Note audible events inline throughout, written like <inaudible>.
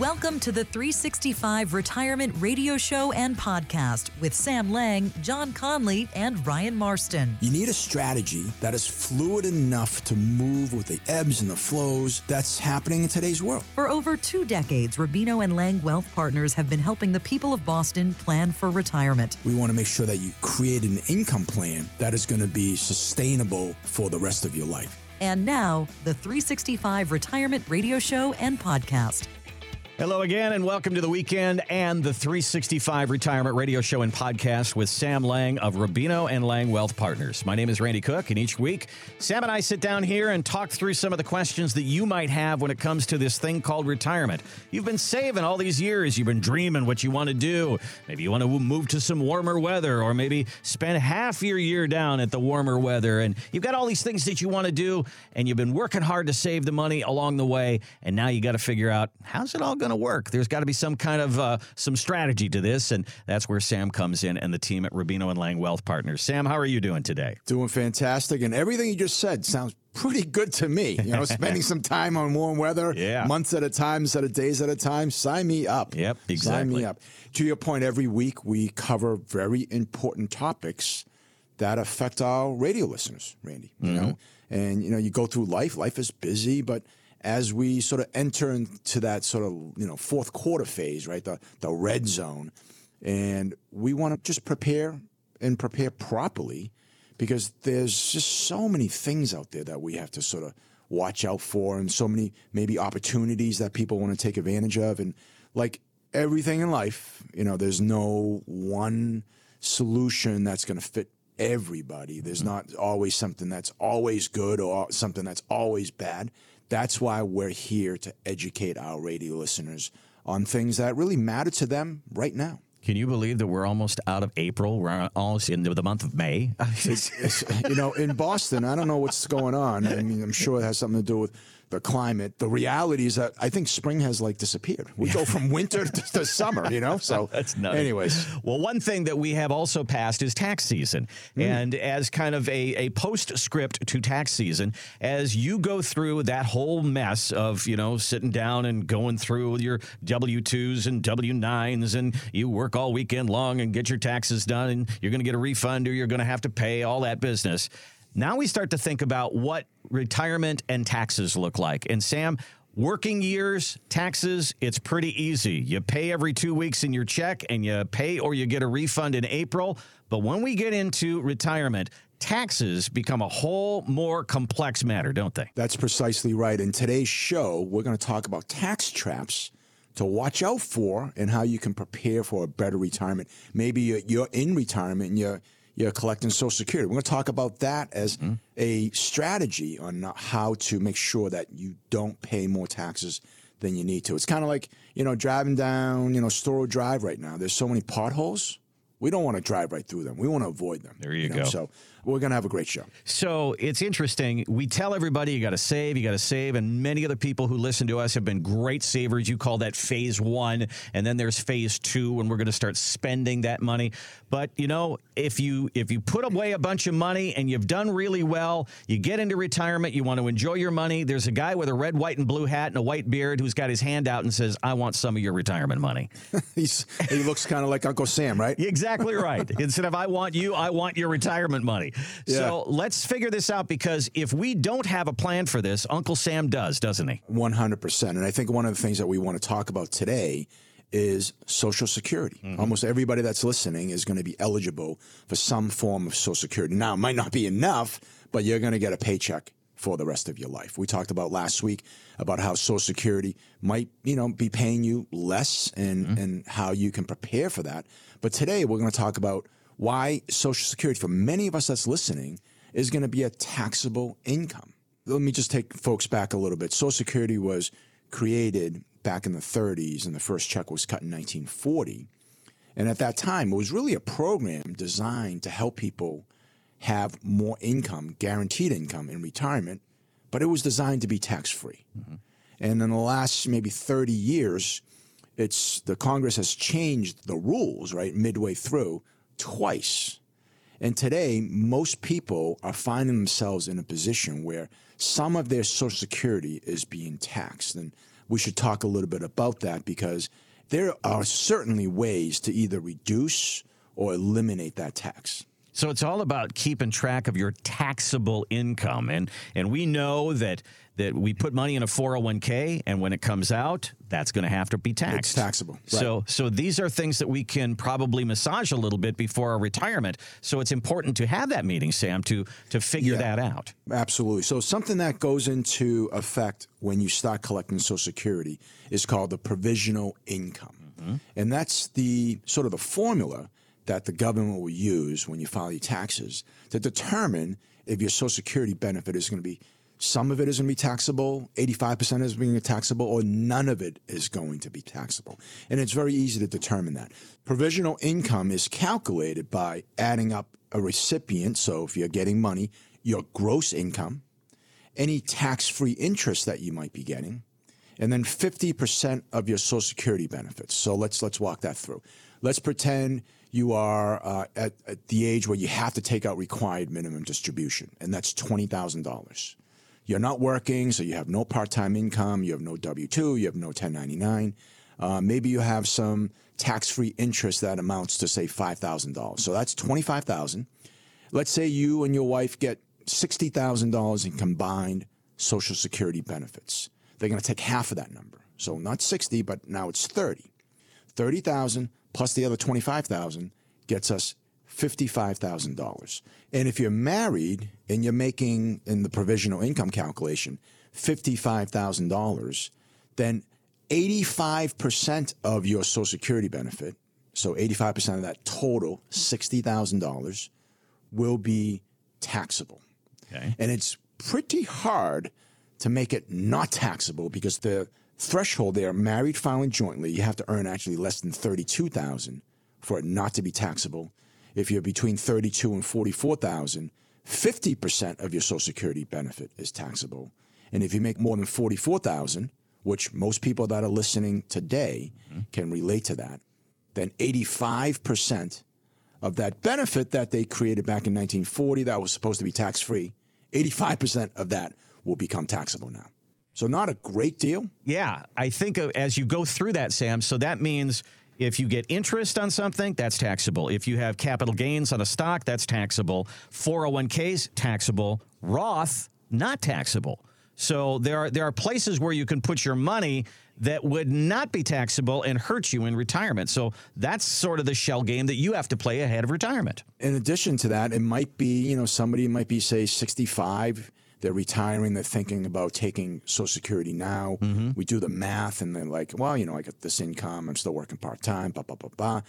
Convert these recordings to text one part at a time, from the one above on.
Welcome to the 365 Retirement Radio Show and Podcast with Sam Lang, John Conley, and Ryan Marston. You need a strategy that is fluid enough to move with the ebbs and the flows that's happening in today's world. For over two decades, Rubino and Lang Wealth Partners have been helping the people of Boston plan for retirement. We want to make sure that you create an income plan that is going to be sustainable for the rest of your life. And now, the 365 Retirement Radio Show and Podcast. Hello again, and welcome to the weekend and the 365 Retirement Radio Show and Podcast with Sam Lang of Rubino and Lang Wealth Partners. My name is Randy Cook, and each week, Sam and I sit down here and talk through some of the questions that you might have when it comes to this thing called retirement. You've been saving all these years, you've been dreaming what you want to do. Maybe you want to move to some warmer weather, or maybe spend half your year down at the warmer weather. And you've got all these things that you want to do, and you've been working hard to save the money along the way, and now you got to figure out how's it all going to work. There's got to be some kind of uh, some strategy to this, and that's where Sam comes in and the team at Rubino and Lang Wealth Partners. Sam, how are you doing today? Doing fantastic, and everything you just said sounds pretty good to me. You know, spending <laughs> some time on warm weather, yeah. months at a time instead of days at a time. Sign me up. Yep, exactly. Sign me up. To your point, every week we cover very important topics that affect our radio listeners, Randy. You mm-hmm. know, and you know, you go through life. Life is busy, but as we sort of enter into that sort of you know fourth quarter phase, right? The the red zone, and we want to just prepare and prepare properly because there's just so many things out there that we have to sort of watch out for, and so many maybe opportunities that people want to take advantage of, and like everything in life, you know, there's no one solution that's going to fit everybody. There's mm-hmm. not always something that's always good or something that's always bad. That's why we're here to educate our radio listeners on things that really matter to them right now. Can you believe that we're almost out of April? We're almost into the month of May. it's, it's, you know, in Boston, I don't know what's going on. I mean, I'm sure it has something to do with the climate. The reality is that I think spring has like disappeared. We go from <laughs> winter to, to, summer, you know? So that's nuts. Anyways. Well, one thing that we have also passed is tax season. Mm. And as kind of a, a postscript to tax season, as you go through that whole mess of, you know, sitting down and going through your W 2s and W 9s, and you work all weekend long and get your taxes done, and you're going to get a refund or you're going to have to pay all that business. Now we start to think about what retirement and taxes look like. And Sam, working years, taxes, it's pretty easy. You pay every two weeks in your check and you pay or you get a refund in April. But when we get into retirement, taxes become a whole more complex matter, don't they? That's precisely right. In today's show, we're going to talk about tax traps to watch out for and how you can prepare for a better retirement. Maybe you're in retirement and you're you're collecting Social Security. We're going to talk about that as mm-hmm. a strategy on how to make sure that you don't pay more taxes than you need to. It's kind of like, you know, driving down, you know, Storrow Drive right now. There's so many potholes. We don't want to drive right through them. We want to avoid them. There you, you know? go. So we're going to have a great show. So it's interesting. We tell everybody you got to save, you got to save, and many of the people who listen to us have been great savers. You call that phase one, and then there's phase two, when we're going to start spending that money. But you know, if you if you put away a bunch of money and you've done really well, you get into retirement, you want to enjoy your money. There's a guy with a red, white, and blue hat and a white beard who's got his hand out and says, "I want some of your retirement money." <laughs> He's he looks kind of like Uncle Sam, right? exactly right. Instead of "I want you," I want your retirement money. Yeah. So let's figure this out because if we don't have a plan for this, Uncle Sam does, doesn't he? 100%. And I think one of the things that we want to talk about today is Social Security. Mm-hmm. Almost everybody that's listening is going to be eligible for some form of Social Security. Now, it might not be enough, but you're going to get a paycheck for the rest of your life. We talked about last week about how Social Security might, you know, be paying you less and mm-hmm. and how you can prepare for that. But today we're going to talk about why Social Security, for many of us that's listening, is going to be a taxable income. Let me just take folks back a little bit. Social Security was created back in the 30s, and the first check was cut in 1940. And at that time, it was really a program designed to help people have more income, guaranteed income in retirement, but it was designed to be tax free. Mm-hmm. And in the last maybe 30 years, it's the Congress has changed the rules, right, midway through twice. And today, most people are finding themselves in a position where some of their Social Security is being taxed. And we should talk a little bit about that because there are certainly ways to either reduce or eliminate that tax. So it's all about keeping track of your taxable income, and and we know that that we put money in a 401k, and when it comes out, that's going to have to be taxed. It's taxable. Right. So so these are things that we can probably massage a little bit before our retirement. So it's important to have that meeting, Sam, to to figure Yeah. that out. Absolutely. So something that goes into effect when you start collecting Social Security is called the provisional income, mm-hmm. and that's the sort of the formula that the government will use when you file your taxes to determine if your Social Security benefit is going to be some of it is going to be taxable, 85% is being taxable, or none of it is going to be taxable. And it's very easy to determine that. Provisional income is calculated by adding up a recipient, so if you're getting money, your gross income, any tax free interest that you might be getting, and then 50% of your Social Security benefits. So let's, let's walk that through. Let's pretend you are uh, at, at the age where you have to take out required minimum distribution, and that's $20,000. You're not working, so you have no part time income, you have no W 2, you have no 1099. Uh, maybe you have some tax free interest that amounts to, say, $5,000. So that's 25000 Let's say you and your wife get $60,000 in combined Social Security benefits. They're going to take half of that number. So not 60, but now it's 30. 30,000 plus the other 25,000 gets us $55,000. And if you're married and you're making in the provisional income calculation $55,000, then 85% of your Social Security benefit, so 85% of that total $60,000 will be taxable. Okay. And it's pretty hard to make it not taxable because the threshold there, married filing jointly, you have to earn actually less than 32,000 for it not to be taxable. If you're between 32 and 44,000, 50% of your social security benefit is taxable. And if you make more than 44,000, which most people that are listening today can relate to that, then 85% of that benefit that they created back in 1940 that was supposed to be tax free, 85% of that will become taxable now. So, not a great deal. Yeah, I think uh, as you go through that, Sam, so that means if you get interest on something, that's taxable. If you have capital gains on a stock, that's taxable. 401ks, taxable. Roth, not taxable. So there are there are places where you can put your money that would not be taxable and hurt you in retirement. So that's sort of the shell game that you have to play ahead of retirement. In addition to that, it might be, you know, somebody might be, say, 65. They're retiring. They're thinking about taking Social Security now. Mm-hmm. We do the math, and they're like, well, you know, I got this income. I'm still working part time, blah, blah, blah, blah.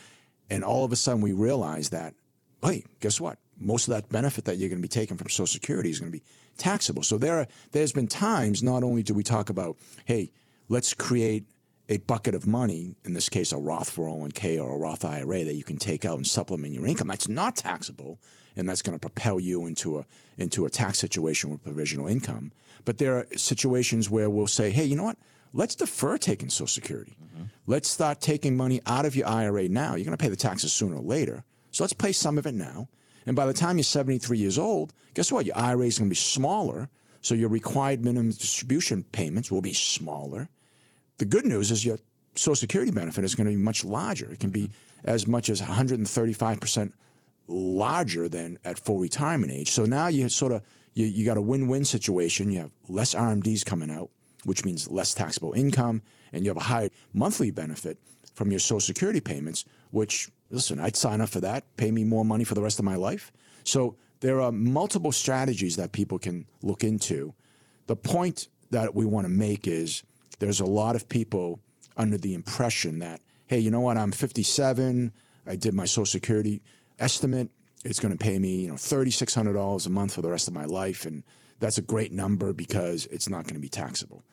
And all of a sudden, we realize that, hey, guess what? Most of that benefit that you're going to be taking from Social Security is going to be taxable. So there, are, there's been times not only do we talk about, hey, let's create a bucket of money, in this case, a Roth 401k or a Roth IRA that you can take out and supplement your income. That's not taxable, and that's going to propel you into a into a tax situation with provisional income. But there are situations where we'll say, hey, you know what? Let's defer taking Social Security. Mm-hmm. Let's start taking money out of your IRA now. You're going to pay the taxes sooner or later. So let's pay some of it now. And by the time you're 73 years old, guess what? Your IRA is going to be smaller. So your required minimum distribution payments will be smaller. The good news is your Social Security benefit is going to be much larger. It can be mm-hmm. as much as 135% larger than at full retirement age. So now you sort of you, you got a win-win situation. You have less RMDs coming out, which means less taxable income, and you have a higher monthly benefit from your Social Security payments. Which listen, I'd sign up for that. Pay me more money for the rest of my life. So there are multiple strategies that people can look into. The point that we want to make is there's a lot of people under the impression that, hey, you know what, I'm 57, I did my Social Security estimate, it's going to pay me, you know, $3,600 a month for the rest of my life, and that's a great number because it's not going to be taxable.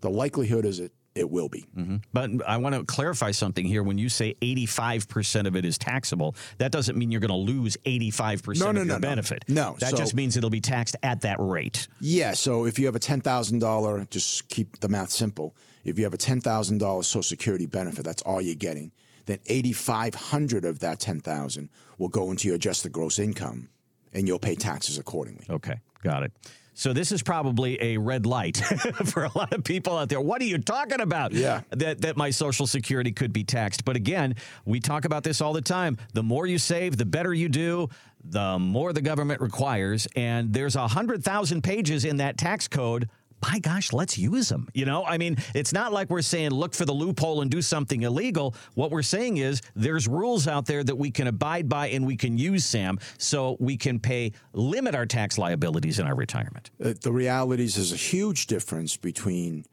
The likelihood is it it will be. Mm-hmm. But I want to clarify something here. When you say 85% of it is taxable, that doesn't mean you're going to lose 85% No, of no, your no, no. benefit. No, That so- just means it'll be taxed at that rate. Yeah, so if you have a $10,000, just keep the math simple. If you have a $10,000 Social Security benefit, that's all you're getting, then 8500 of that 10,000 will go into your adjusted gross income and you'll pay taxes accordingly. Okay, got it. So this is probably a red light <laughs> for a lot of people out there. What are you talking about? Yeah. That that my social security could be taxed. But again, we talk about this all the time. The more you save, the better you do, the more the government requires, and there's a 100,000 pages in that tax code by gosh, let's use them. You know, I mean, it's not like we're saying look for the loophole and do something illegal. What we're saying is there's rules out there that we can abide by and we can use, Sam, so we can pay, limit our tax liabilities in our retirement. Uh, the reality is there's a huge difference between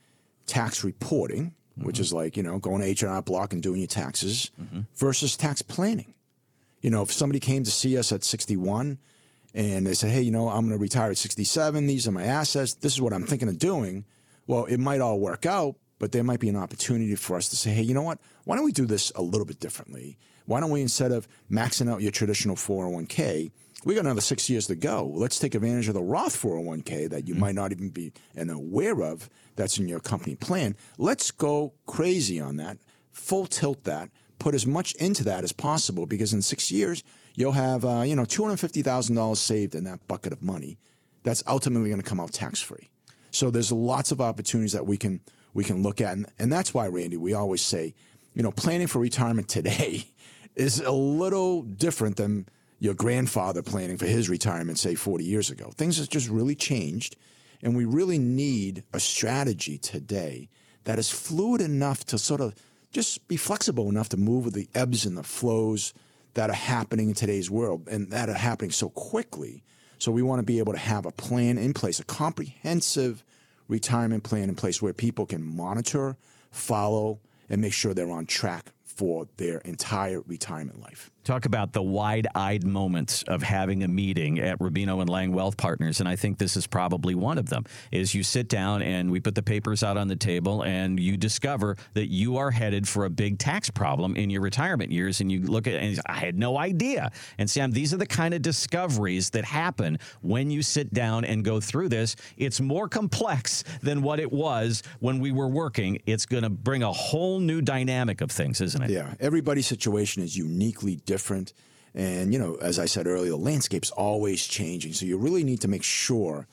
tax reporting, mm-hmm. which is like, you know, going to H&R Block and doing your taxes, mm-hmm. versus tax planning. You know, if somebody came to see us at 61 and they said, hey, you know, I'm going to retire at 67. These are my assets. This is what I'm thinking of doing. Well, it might all work out, but there might be an opportunity for us to say, hey, you know what? Why don't we do this a little bit differently? Why don't we, instead of maxing out your traditional 401k, we got another six years to go. Let's take advantage of the Roth 401k that you mm-hmm. might not even be aware of that's in your company plan. Let's go crazy on that, full tilt that, put as much into that as possible because in six years, you'll have uh, you know two hundred fifty thousand dollars saved in that bucket of money. That's ultimately going to come out tax free. So there's lots of opportunities that we can we can look at, and, and that's why Randy, we always say, you know, planning for retirement today <laughs> is a little different than your grandfather planning for his retirement, say 40 years ago. Things have just really changed, and we really need a strategy today that is fluid enough to sort of just be flexible enough to move with the ebbs and the flows that are happening in today's world and that are happening so quickly. So we want to be able to have a plan in place, a comprehensive retirement plan in place where people can monitor, follow, and make sure they're on track for their entire retirement life. Talk about the wide eyed moments of having a meeting at Rubino and Lang Wealth Partners. And I think this is probably one of them is you sit down and we put the papers out on the table and you discover that you are headed for a big tax problem in your retirement years. And you look at it and I had no idea. And Sam, these are the kind of discoveries that happen when you sit down and go through this. It's more complex than what it was when we were working. It's going to bring a whole new dynamic of things, isn't it? Yeah. Everybody's situation is uniquely different different. And, you know, as I said earlier, the landscape's always changing. So you really need to make sure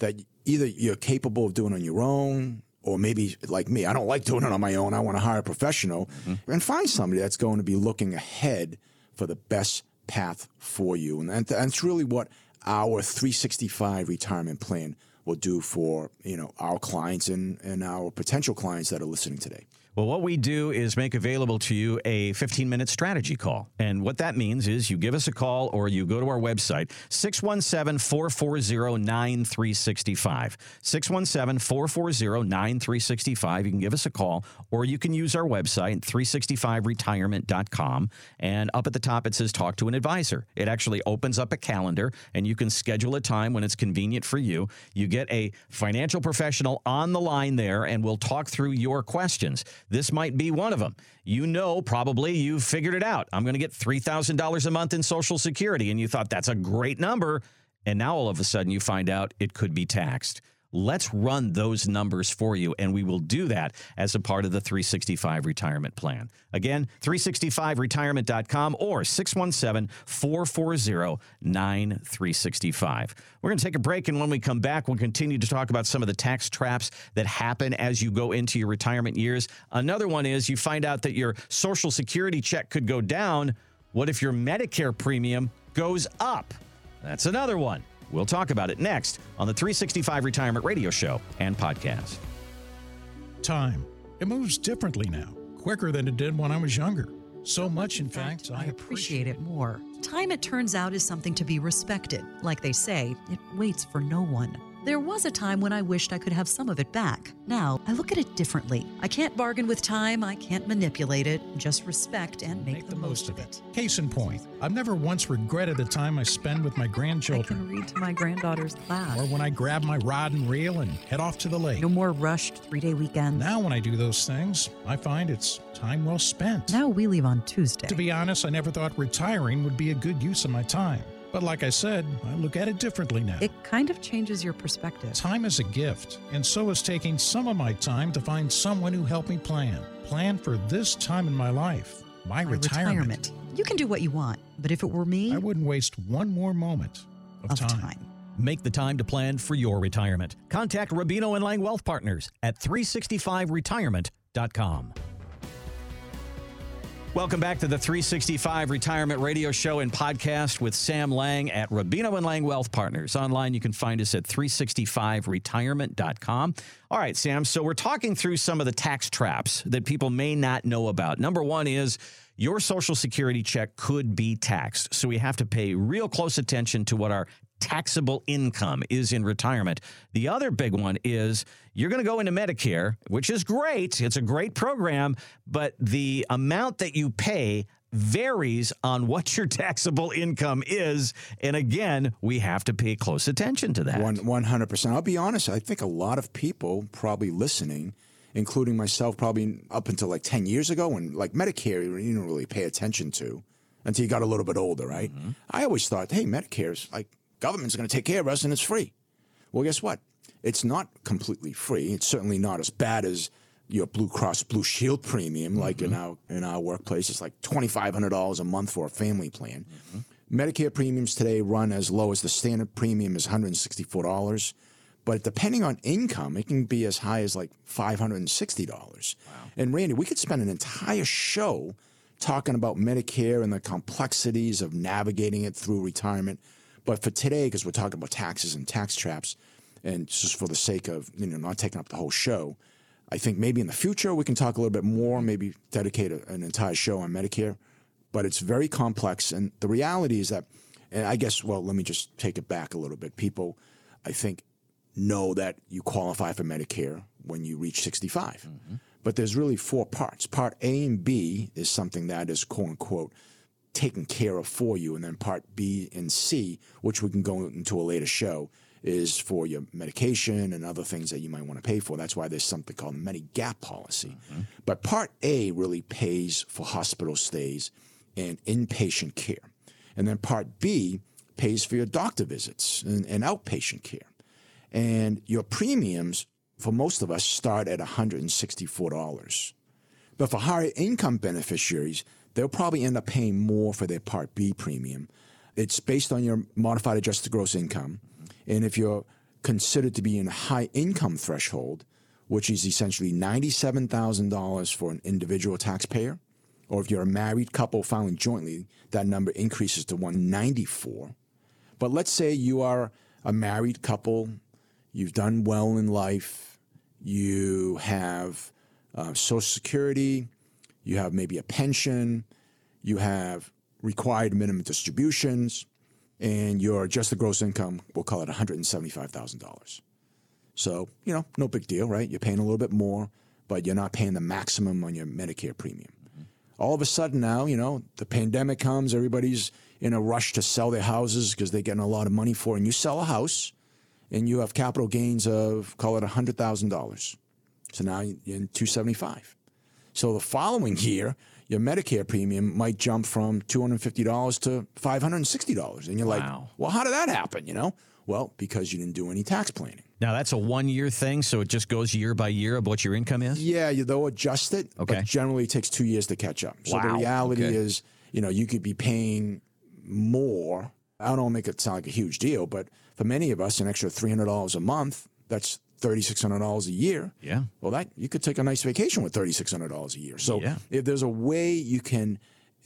that either you're capable of doing it on your own, or maybe like me, I don't like doing it on my own. I want to hire a professional mm-hmm. and find somebody that's going to be looking ahead for the best path for you. And that's really what our 365 retirement plan will do for, you know, our clients and, and our potential clients that are listening today. Well, what we do is make available to you a 15 minute strategy call. And what that means is you give us a call or you go to our website, 617 440 9365. 617 440 9365. You can give us a call or you can use our website, 365retirement.com. And up at the top, it says talk to an advisor. It actually opens up a calendar and you can schedule a time when it's convenient for you. You get a financial professional on the line there and we'll talk through your questions. This might be one of them. You know, probably you've figured it out. I'm going to get $3,000 a month in Social Security. And you thought that's a great number. And now all of a sudden you find out it could be taxed. Let's run those numbers for you, and we will do that as a part of the 365 retirement plan. Again, 365retirement.com or 617 440 9365. We're going to take a break, and when we come back, we'll continue to talk about some of the tax traps that happen as you go into your retirement years. Another one is you find out that your Social Security check could go down. What if your Medicare premium goes up? That's another one. We'll talk about it next on the 365 Retirement Radio Show and podcast. Time. It moves differently now, quicker than it did when I was younger. So much, in, in fact, fact, I appreciate it more. Time, it turns out, is something to be respected. Like they say, it waits for no one. There was a time when I wished I could have some of it back. Now, I look at it differently. I can't bargain with time, I can't manipulate it, just respect and make, make the, the, most of it. it. Case in point, I've never once regretted the time I spend with my grandchildren. I can read to my granddaughter's class. Or when I grab my rod and reel and head off to the lake. No more rushed three day weekends. Now, when I do those things, I find it's time well spent. Now we leave on Tuesday. To be honest, I never thought retiring would be a good use of my time. But like I said, I look at it differently now. It kind of changes your perspective. Time is a gift, and so is taking some of my time to find someone who helped me plan. Plan for this time in my life, my, my retirement. retirement. You can do what you want, but if it were me, I wouldn't waste one more moment of, of time. time. Make the time to plan for your retirement. Contact Rubino and Lang Wealth Partners at 365retirement.com. Welcome back to the 365 Retirement Radio Show and Podcast with Sam Lang at Rubino and Lang Wealth Partners. Online, you can find us at 365retirement.com. All right, Sam. So we're talking through some of the tax traps that people may not know about. Number one is your Social Security check could be taxed. So we have to pay real close attention to what our taxable income is in retirement. The other big one is you're going to go into Medicare, which is great. It's a great program, but the amount that you pay varies on what your <laughs> taxable income is. And again, we have to pay close attention to that. One, 100%. I'll be honest, I think a lot of people probably listening, including myself, probably up until like 10 years ago, when like Medicare, you didn't really pay attention to until you got a little bit older, right? Mm-hmm. I always thought, hey, Medicare's like government's going to take care of us and it's free. Well, guess what? It's not completely free. It's certainly not as bad as your Blue Cross Blue Shield premium, like mm-hmm. in our in our workplace. It's like twenty five hundred dollars a month for a family plan. Mm-hmm. Medicare premiums today run as low as the standard premium is one hundred and sixty four dollars, but depending on income, it can be as high as like five hundred and sixty dollars. Wow. And Randy, we could spend an entire show talking about Medicare and the complexities of navigating it through retirement. But for today, because we're talking about taxes and tax traps, and just for the sake of you know not taking up the whole show, I think maybe in the future we can talk a little bit more, maybe dedicate a, an entire show on Medicare. But it's very complex, and the reality is that, and I guess, well, let me just take it back a little bit. People, I think, know that you qualify for Medicare when you reach 65. Mm-hmm. But there's really four parts. Part A and B is something that is quote unquote taken care of for you. And then part B and C, which we can go into a later show, is for your medication and other things that you might want to pay for. That's why there's something called Medigap policy. Mm-hmm. But part A really pays for hospital stays and inpatient care. And then part B pays for your doctor visits and, and outpatient care. And your premiums for most of us start at $164. But for higher income beneficiaries, they'll probably end up paying more for their Part B premium. It's based on your modified adjusted gross income. And if you're considered to be in a high income threshold, which is essentially $97,000 for an individual taxpayer, or if you're a married couple filing jointly, that number increases to 194. But let's say you are a married couple, you've done well in life, you have uh, Social Security, you have maybe a pension, you have required minimum distributions, and your adjusted gross income, we'll call it $175,000. So, you know, no big deal, right? You're paying a little bit more, but you're not paying the maximum on your Medicare premium. Mm-hmm. All of a sudden now, you know, the pandemic comes, everybody's in a rush to sell their houses because they're getting a lot of money for it. And you sell a house and you have capital gains of, call it $100,000. So now you're in 275. So the following year, your Medicare premium might jump from $250 to $560. And you're wow. like, well, how did that happen? You know? Well, because you didn't do any tax planning. Now that's a one year thing, so it just goes year by year of what your income is? Yeah, they'll adjust it. Okay. But generally it takes two years to catch up. So wow. the reality okay. is, you know, you could be paying more. I don't make it sound like a huge deal, but for many of us, an extra $300 a month, that's $3600 a year yeah. well that you could take a nice vacation with $3600 a year. So yeah. if there's a way you can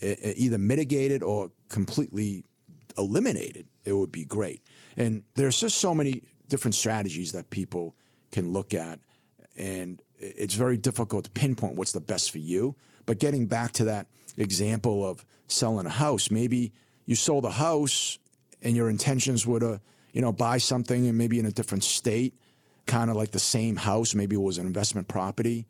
uh, either mitigate it or completely eliminate it it would be great. And there's just so many different strategies that people can look at and it's very difficult to pinpoint what's the best for you. But getting back to that example of selling a house maybe you sold a house and your intentions were to you know buy something and maybe in a different state kind of like the same house. Maybe it was an investment property,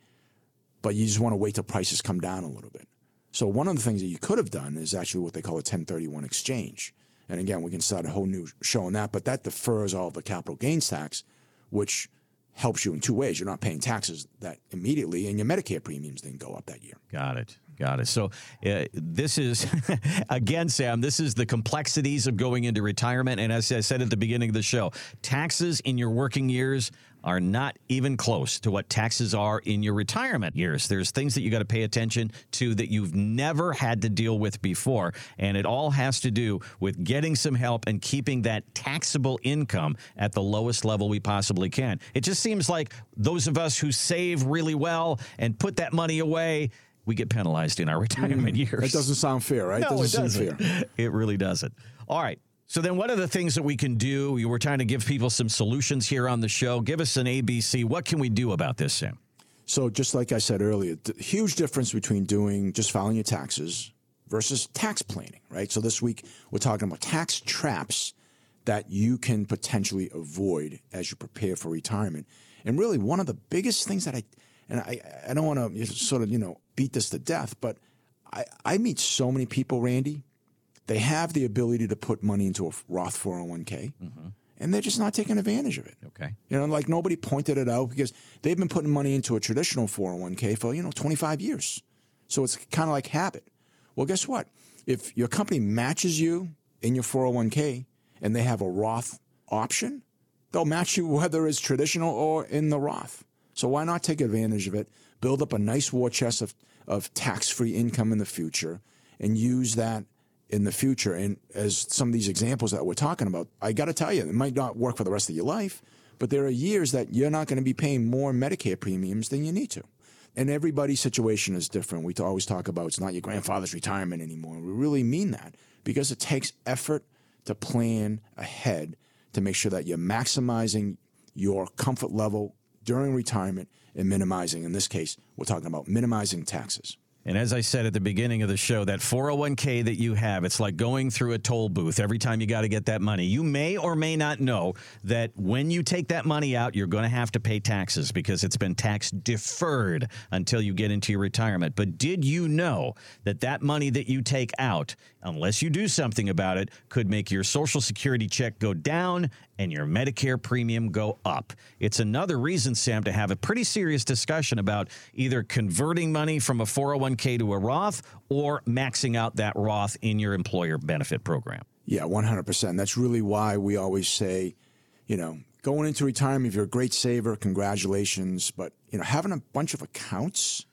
but you just want to wait till prices come down a little bit. So one of the things that you could have done is actually what they call a 1031 exchange. And again, we can start a whole new show on that, but that defers all the capital gains tax, which helps you in two ways. You're not paying taxes that immediately, and your Medicare premiums didn't go up that year. Got it. Got it. So uh, this is, <laughs> again, Sam, this is the complexities of going into retirement. And as I said at the beginning of the show, taxes in your working years are not even close to what taxes are in your retirement years. There's things that you got to pay attention to that you've never had to deal with before. And it all has to do with getting some help and keeping that taxable income at the lowest level we possibly can. It just seems like those of us who save really well and put that money away, we get penalized in our <laughs> retirement hmm. years. That doesn't sound fair, right? No, doesn't it doesn't. fair. <laughs> It really doesn't. All right. So then what are the things that we can do? We We're trying to give people some solutions here on the show. Give us an ABC. What can we do about this, Sam? So, just like I said earlier, the huge difference between doing just filing your taxes versus tax planning, right? So, this week we're talking about tax traps that you can potentially avoid as you prepare for retirement. And really, one of the biggest things that I, and I, I don't want to sort of, you know, beat this to death, but I, I meet so many people, Randy, they have the ability to put money into a Roth 401k, mm-hmm. and they're just not taking advantage of it. Okay. You know, like nobody pointed it out because they've been putting money into a traditional 401k for, you know, 25 years. So it's kind of like habit. Well, guess what? If your company matches you in your 401k and they have a Roth option, they'll match you whether it's traditional or in the Roth. So why not take advantage of it, build up a nice war chest of, of tax free income in the future, and use that in the future. And as some of these examples that we're talking about, I got to tell you, it might not work for the rest of your life, but there are years that you're not going to be paying more Medicare premiums than you need to. And everybody's situation is different. We always talk about it's not your grandfather's retirement anymore. We really mean that because it takes effort to plan ahead to make sure that you're maximizing your comfort level during retirement and minimizing, in this case, we're talking about minimizing taxes. And as I said at the beginning of the show, that 401k that you have, it's like going through a toll booth every time you got to get that money. You may or may not know that when you take that money out, you're going to have to pay taxes because it's been tax deferred until you get into your retirement. But did you know that that money that you take out, unless you do something about it, could make your Social Security check go down and your Medicare premium go up. It's another reason, Sam, to have a pretty serious discussion about either converting money from a 401k to a Roth or maxing out that Roth in your employer benefit program. Yeah, 100%. That's really why we always say, you know, going into retirement, if you're a great saver, congratulations. But, you know, having a bunch of accounts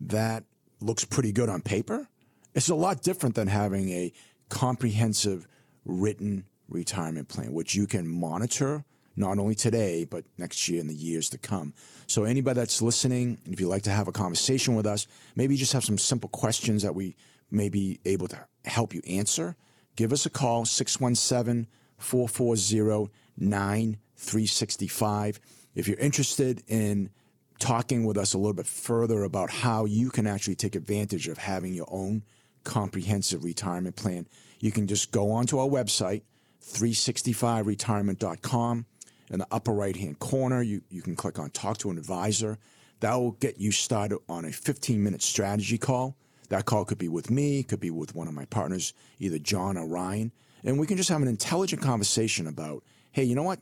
that looks pretty good on paper, it's a lot different than having a comprehensive written retirement plan, which you can monitor not only today, but next year and the years to come. So, anybody that's listening, if you'd like to have a conversation with us, maybe just have some simple questions that we may be able to help you answer, give us a call 617 440 9365. If you're interested in talking with us a little bit further about how you can actually take advantage of having your own comprehensive retirement plan, you can just go onto our website, 365retirement.com. In the upper right hand corner, you, you can click on Talk to an Advisor. That will get you started on a 15 minute strategy call. That call could be with me, could be with one of my partners, either John or Ryan. And we can just have an intelligent conversation about, hey, you know what?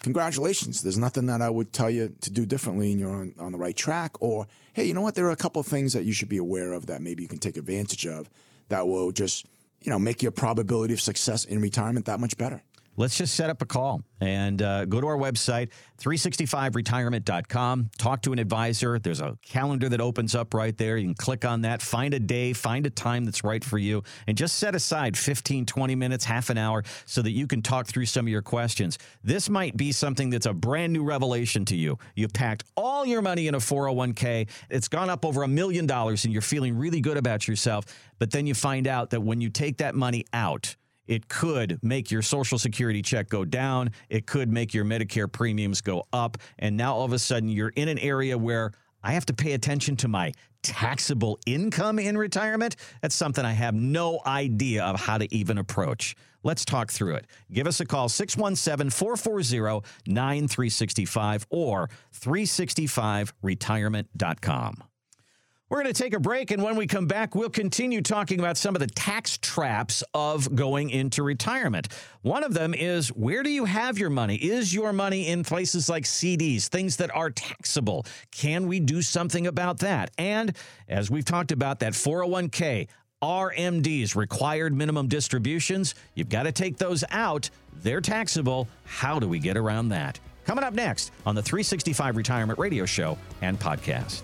Congratulations. There's nothing that I would tell you to do differently and you're on, on the right track. Or, hey, you know what? There are a couple of things that you should be aware of that maybe you can take advantage of that will just, you know, make your probability of success in retirement that much better. Let's just set up a call and uh, go to our website, 365retirement.com. Talk to an advisor. There's a calendar that opens up right there. You can click on that, find a day, find a time that's right for you, and just set aside 15, 20 minutes, half an hour so that you can talk through some of your questions. This might be something that's a brand new revelation to you. You've packed all your money in a 401k, it's gone up over a million dollars, and you're feeling really good about yourself. But then you find out that when you take that money out, it could make your Social Security check go down. It could make your Medicare premiums go up. And now all of a sudden, you're in an area where I have to pay attention to my taxable income in retirement. That's something I have no idea of how to even approach. Let's talk through it. Give us a call, 617 440 9365 or 365retirement.com. We're going to take a break, and when we come back, we'll continue talking about some of the tax traps of going into retirement. One of them is where do you have your money? Is your money in places like CDs, things that are taxable? Can we do something about that? And as we've talked about, that 401k, RMDs, required minimum distributions, you've got to take those out. They're taxable. How do we get around that? Coming up next on the 365 Retirement Radio Show and podcast.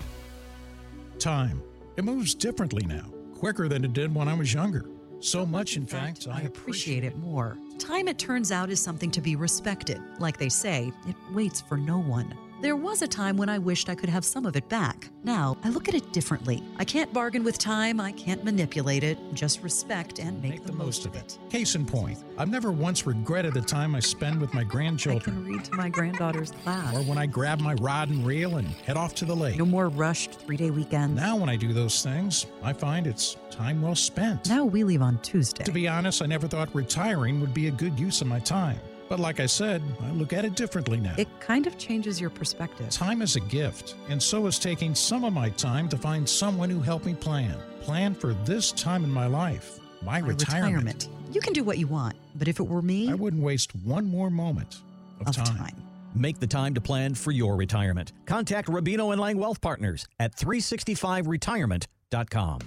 Time. It moves differently now, quicker than it did when I was younger. So much, in fact, I appreciate it more. Time, it turns out, is something to be respected. Like they say, it waits for no one. There was a time when I wished I could have some of it back. Now, I look at it differently. I can't bargain with time, I can't manipulate it, just respect and make, Make the most of it. Case in point, I've never once regretted the time I spend with my I grandchildren can read to my granddaughter's class. or when I grab my rod and reel and head off to the lake. No more rushed three day weekends. Now, when I do those things, I find it's time well spent. Now we leave on Tuesday. To be honest, I never thought retiring would be a good use of my time. But like I said, I look at it differently now. it kind of changes your perspective. Time is a gift, and so is taking some of my time to find someone who helped me plan. Plan for this time in my life, my, My retirement. You can do what you want, but if it were me, I wouldn't waste one more moment of, of time. Make the time to plan for your retirement. Contact Rubino and Lang Wealth Partners at 365retirement.com.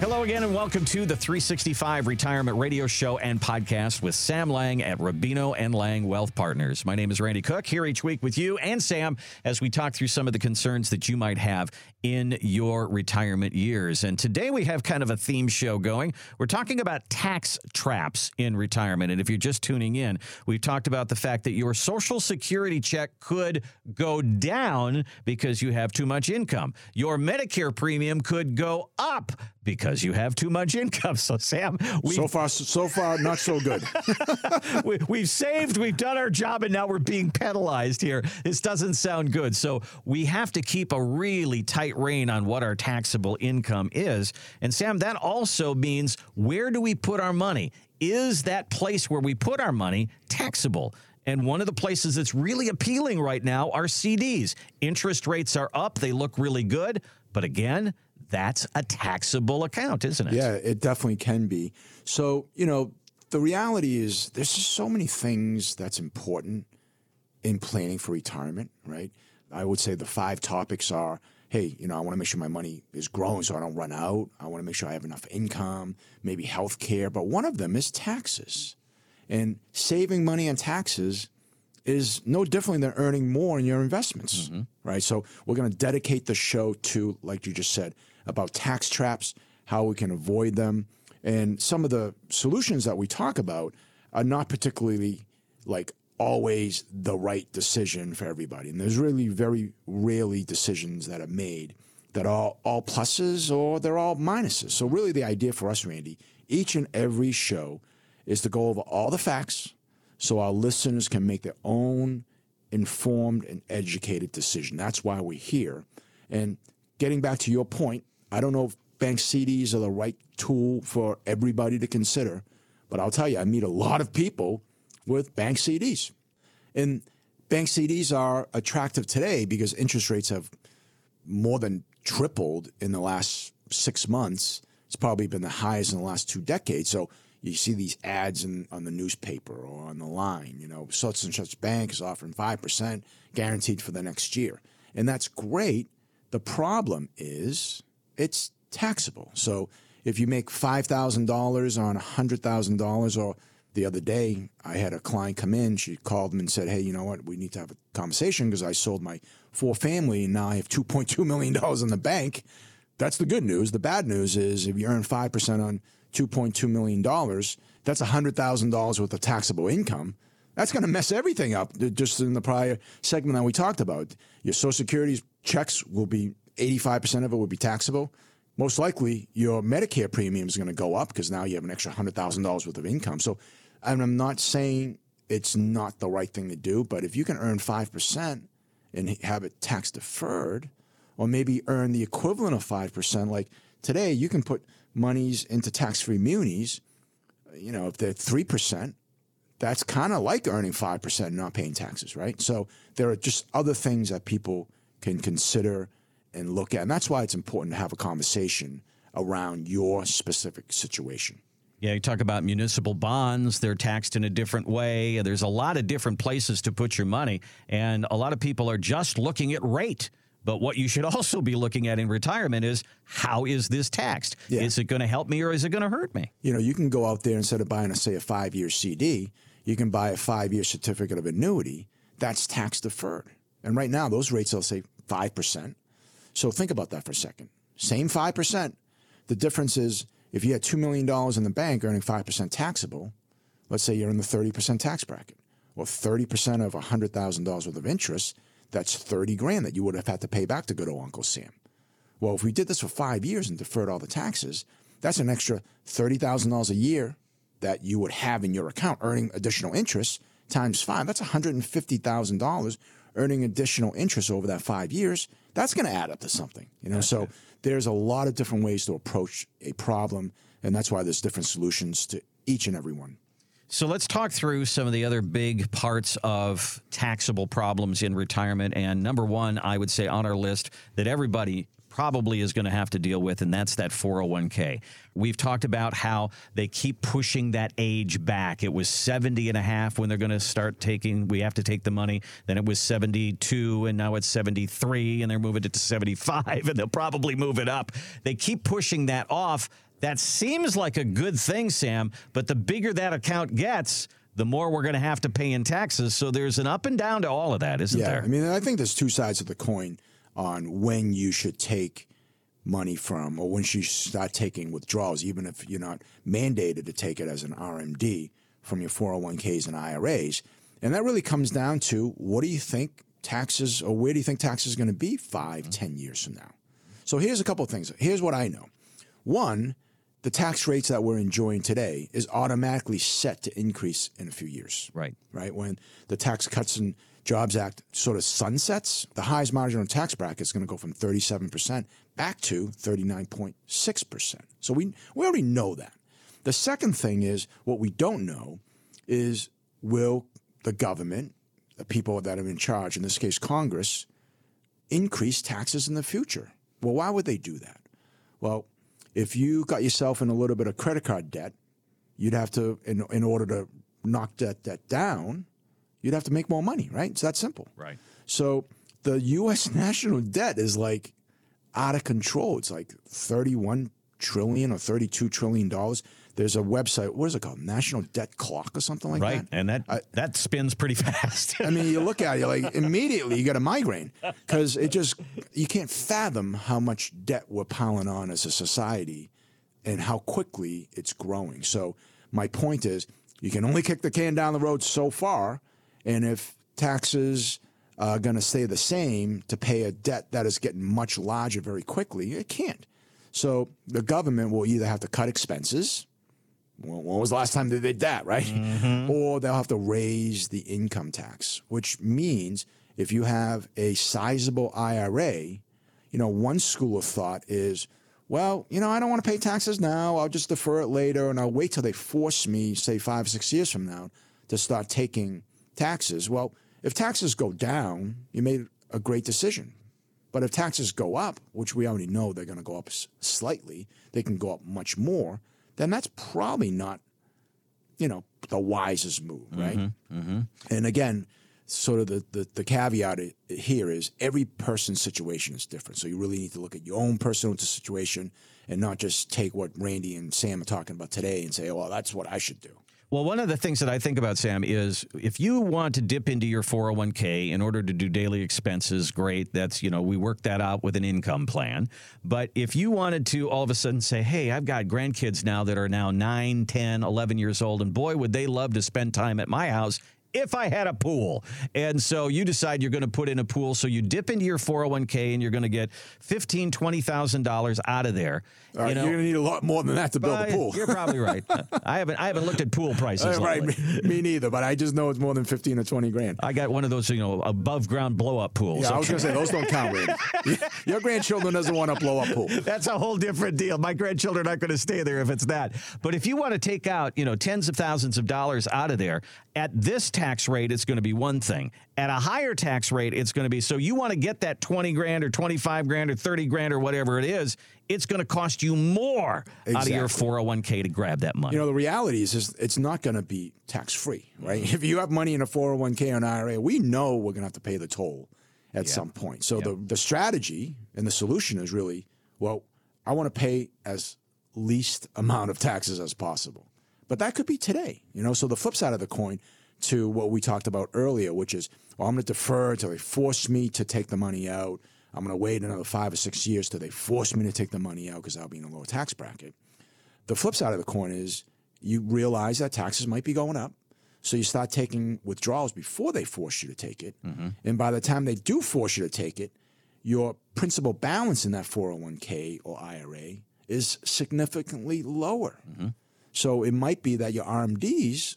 Hello again, and welcome to the 365 Retirement Radio Show and podcast with Sam Lang at Rubino and Lang Wealth Partners. My name is Randy Cook, here each week with you and Sam as we talk through some of the concerns that you might have in your retirement years. And today we have kind of a theme show going. We're talking about tax traps in retirement. And if you're just tuning in, we've talked about the fact that your Social Security check could go down because you have too much income. Your Medicare premium could go up because you have too much income. <laughs> So, Sam, we, So far, so far, not so good. <laughs> we, we've saved, we've done our job, and now we're being penalized here. This doesn't sound good. So, we have to keep a really tight rein on what our taxable income is. And, Sam, that also means where do we put our money? Is that place where we put our money taxable? And one of the places that's really appealing right now are CDs. Interest rates are up, they look really good. But again, that's a taxable account, isn't it? Yeah, it definitely can be. So, you know, the reality is there's just so many things that's important in planning for retirement, right? I would say the five topics are hey, you know, I want to make sure my money is growing so I don't run out. I want to make sure I have enough income, maybe health care. But one of them is taxes. And saving money on taxes is no different than earning more in your investments, mm-hmm. right? So we're going to dedicate the show to, like you just said, about tax traps, how we can avoid them, and some of the solutions that we talk about are not particularly like always the right decision for everybody. And there's really very rarely decisions that are made that are all pluses or they're all minuses. So really the idea for us, Randy, each and every show is to go over all the facts so our listeners can make their own informed and educated decision. That's why we're here. And getting back to your point, I don't know if bank CDs are the right tool for everybody to consider, but I'll tell you, I meet a lot of people with bank CDs. And bank CDs are attractive today because interest rates have more than tripled in the last six months. It's probably been the highest in the last two decades. So you see these ads in, on the newspaper or on the line, you know, such and such bank is offering 5% guaranteed for the next year. And that's great. The problem is it's taxable. So if you make $5,000 on $100,000 or the other day, I had a client come in. She called me and said, Hey, you know what? We need to have a conversation because I sold my four family and now I have $2.2 million in the bank. That's the good news. The bad news is if you earn 5% on $2.2 million, that's $100,000 worth of taxable income. That's going to mess everything up. Just in the prior segment that we talked about, your Social Security checks will be 85% of it would be taxable. Most likely, your Medicare premium is going to go up because now you have an extra $100,000 worth of income. So, and I'm not saying it's not the right thing to do, but if you can earn 5% and have it tax deferred, or maybe earn the equivalent of 5%, like today, you can put monies into tax free munis. You know, if they're 3%, that's kind of like earning 5% and not paying taxes, right? So there are just other things that people can consider and look at. And that's why it's important to have a conversation around your specific situation. Yeah, you talk about municipal bonds, they're taxed in a different way. There's a lot of different places to put your money, and a lot of people are just looking at rate. But what you should also be looking at in retirement is how is this taxed? Yeah. Is it going to help me or is it going to hurt me? You know, you can go out there instead of buying, a, say, a five year CD, you can buy a five year certificate of annuity that's tax deferred. And right now, those rates, they'll say 5%. So think about that for a second. Same 5%. The difference is if you had $2 million in the bank earning 5% taxable, let's say you're in the 30% tax bracket. Well, 30% of $100,000 worth of interest, that's 30 grand that you would have had to pay back to good old Uncle Sam. Well, if we did this for five years and deferred all the taxes, that's an extra $30,000 a year that you would have in your account earning additional interest times five. That's $150,000 earning additional interest over that five years. That's going to add up to something, you know? Gotcha. So there's a lot of different ways to approach a problem. And that's why there's different solutions to each and every one. So let's talk through some of the other big parts of taxable problems in retirement. And number one, I would say on our list that everybody probably is going to have to deal with, and that's that 401k. We've talked about how they keep pushing that age back. It was 70 and a half when they're going to start taking, we have to take the money. Then it was 72, and now it's 73, and they're moving it to 75, and they'll probably move it up. They keep pushing that off. That seems like a good thing, Sam, but the bigger that account gets, the more we're going to have to pay in taxes. So there's an up and down to all of that, isn't yeah, there? I mean, I think there's two sides of the coin on when you should take money from or when you start taking withdrawals, even if you're not mandated to take it as an RMD from your 401ks and IRAs. And that really comes down to what do you think taxes or where do you think taxes are going to be five, mm-hmm. ten years from now? So here's a couple of things. Here's what I know. One, the tax rates that we're enjoying today is automatically set to increase in a few years. Right. Right. When the Tax Cuts and Jobs Act sort of sunsets, the highest marginal tax bracket is going to go from 37% back to 39.6%. So we, we already know that. The second thing is what we don't know is will the government, the people that are in charge, in this case Congress, increase taxes in the future? Well, why would they do that? Well, if you got yourself in a little bit of credit card debt, you'd have to, in, in order to knock that debt down, you'd have to make more money, right? It's that simple. Right. So the U.S. <laughs> national debt is like out of control. It's like 31 trillion or 32 trillion dollars. There's a website. What is it called? National Debt Clock or something like right. that. Right, and that I, that spins pretty <laughs> fast. I mean, you look at it, like immediately you get a migraine because it just you can't fathom how much debt we're piling on as a society and how quickly it's growing. So my point is, you can only kick the can down the road so far and if taxes are going to stay the same to pay a debt that is getting much larger very quickly, it can't. So the government will either have to cut expenses. When was the last time they did that, right? Mm-hmm. Or they'll have to raise the income tax, which means if you have a sizable IRA, you know, one school of thought is, well, you know, I don't want to pay taxes now. I'll just defer it later and I'll wait till they force me, say five, six years from now, to start taking taxes. Well, if taxes go down, you made a great decision. But if taxes go up, which we already know they're going to go up slightly, they can go up much more, then that's probably not, you know, the wisest move, right? Mm-hmm, mm-hmm. And again, sort of the, the, the, caveat here is every person's situation is different. So you really need to look at your own personal situation and not just take what Randy and Sam are talking about today and say, oh, well, that's what I should do. Well, one of the things that I think about, Sam, is if you want to dip into your 401k in order to do daily expenses, great. That's, you know, we work that out with an income plan. But if you wanted to all of a sudden say, hey, I've got grandkids now that are now 9, 10, 11 years old, and boy, would they love to spend time at my house if I had a pool. And so you decide you're going to put in a pool. So you dip into your 401k and you're going to get $15,000, $20,000 out of there. You know, you're going to need a lot more than that to build a pool. You're probably right. <laughs> I haven't I haven't looked at pool prices. right, me, me, neither. But I just know it's more than 15 or 20 grand. I got one of those, you know, above ground blow up pools. Yeah, okay. I was going to say those don't count, Randy. <laughs> <laughs> Your grandchildren doesn't want a blow up pool. That's a whole different deal. My grandchildren aren't going to stay there if it's that. But if you want to take out, you know, tens of thousands of dollars out of there at this tax rate, it's going to be one thing. At a higher tax rate, it's going to be so you want to get that 20 grand or 25 grand or 30 grand or whatever it is, it's going to cost you more exactly. out of your 401k to grab that money. You know, the reality is, is it's not going to be tax free, right? Mm-hmm. <laughs> If you have money in a 401k or an IRA, we know we're going to have to pay the toll at yeah. some point. So yeah. the, the strategy and the solution is really, well, I want to pay as least amount of taxes as possible. But that could be today, you know. So the flip side of the coin, to what we talked about earlier, which is, well, I'm going to defer until they force me to take the money out. I'm going to wait another five or six years till they force me to take the money out because I'll be in a lower tax bracket. The flip side of the coin is you realize that taxes might be going up. So you start taking withdrawals before they force you to take it. Mm-hmm. And by the time they do force you to take it, your principal balance in that 401k or IRA is significantly lower. Mm-hmm. So it might be that your RMDs,